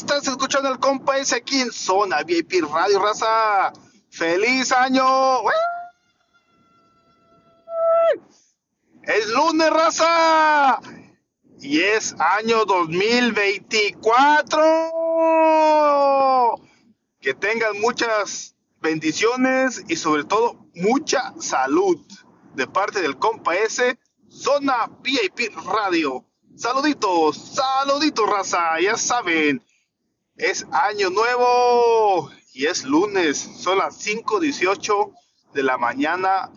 Estás escuchando el compa ese aquí en Zona VIP Radio Raza. ¡Feliz año! Es lunes, raza. Y es año 2024. Que tengan muchas bendiciones y sobre todo mucha salud de parte del compa ese, Zona VIP Radio. Saluditos, saluditos, raza, ya saben, es año nuevo y es lunes, son las 5.18 de la mañana,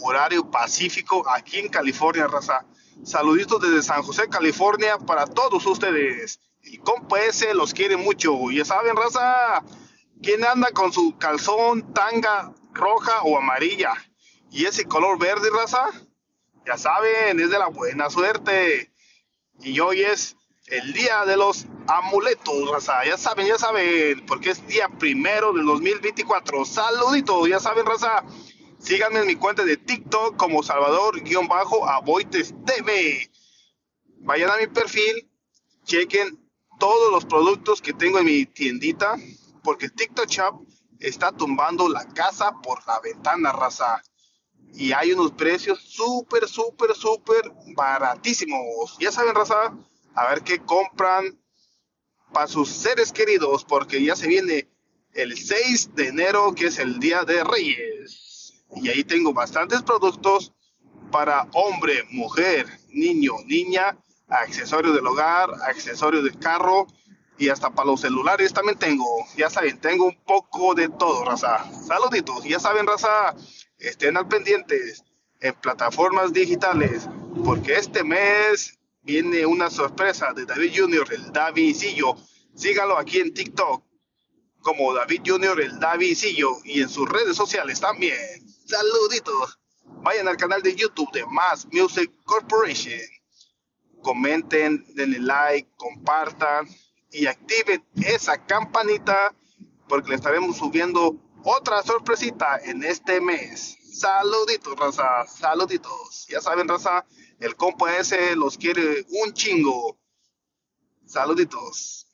horario pacífico, aquí en California, raza. Saluditos desde San José, California, para todos ustedes. El compa ese los quiere mucho, ya saben, raza, ¿quién anda con su calzón, tanga roja o amarilla? Y ese color verde, raza, ya saben, es de la buena suerte. Y hoy es el día de los amuletos, raza. Ya saben, ya saben, porque es día primero del 2024. Saludito, ya saben, raza. Síganme en mi cuenta de TikTok como Salvador-Aboites TV. Vayan a mi perfil, chequen todos los productos que tengo en mi tiendita, porque TikTok Shop está tumbando la casa por la ventana, raza y hay unos precios súper, súper, súper baratísimos. Ya saben, raza, a ver qué compran para sus seres queridos, porque ya se viene el 6 de enero, que es el Día de Reyes. Y ahí tengo bastantes productos para hombre, mujer, niño, niña, accesorios del hogar, accesorios de carro y hasta para los celulares también tengo. Ya saben, tengo un poco de todo, raza. Saluditos, ya saben, raza estén al pendientes en plataformas digitales, porque este mes viene una sorpresa de David Junior, el Davidcillo. Sígalo aquí en TikTok como David Junior, el Davidcillo, y en sus redes sociales también. Saluditos. Vayan al canal de YouTube de Mass Music Corporation. Comenten, denle like, compartan y activen esa campanita porque le estaremos subiendo otra sorpresita en este mes. Saluditos, raza, saluditos. Ya saben, raza, el compa ese los quiere un chingo. Saluditos.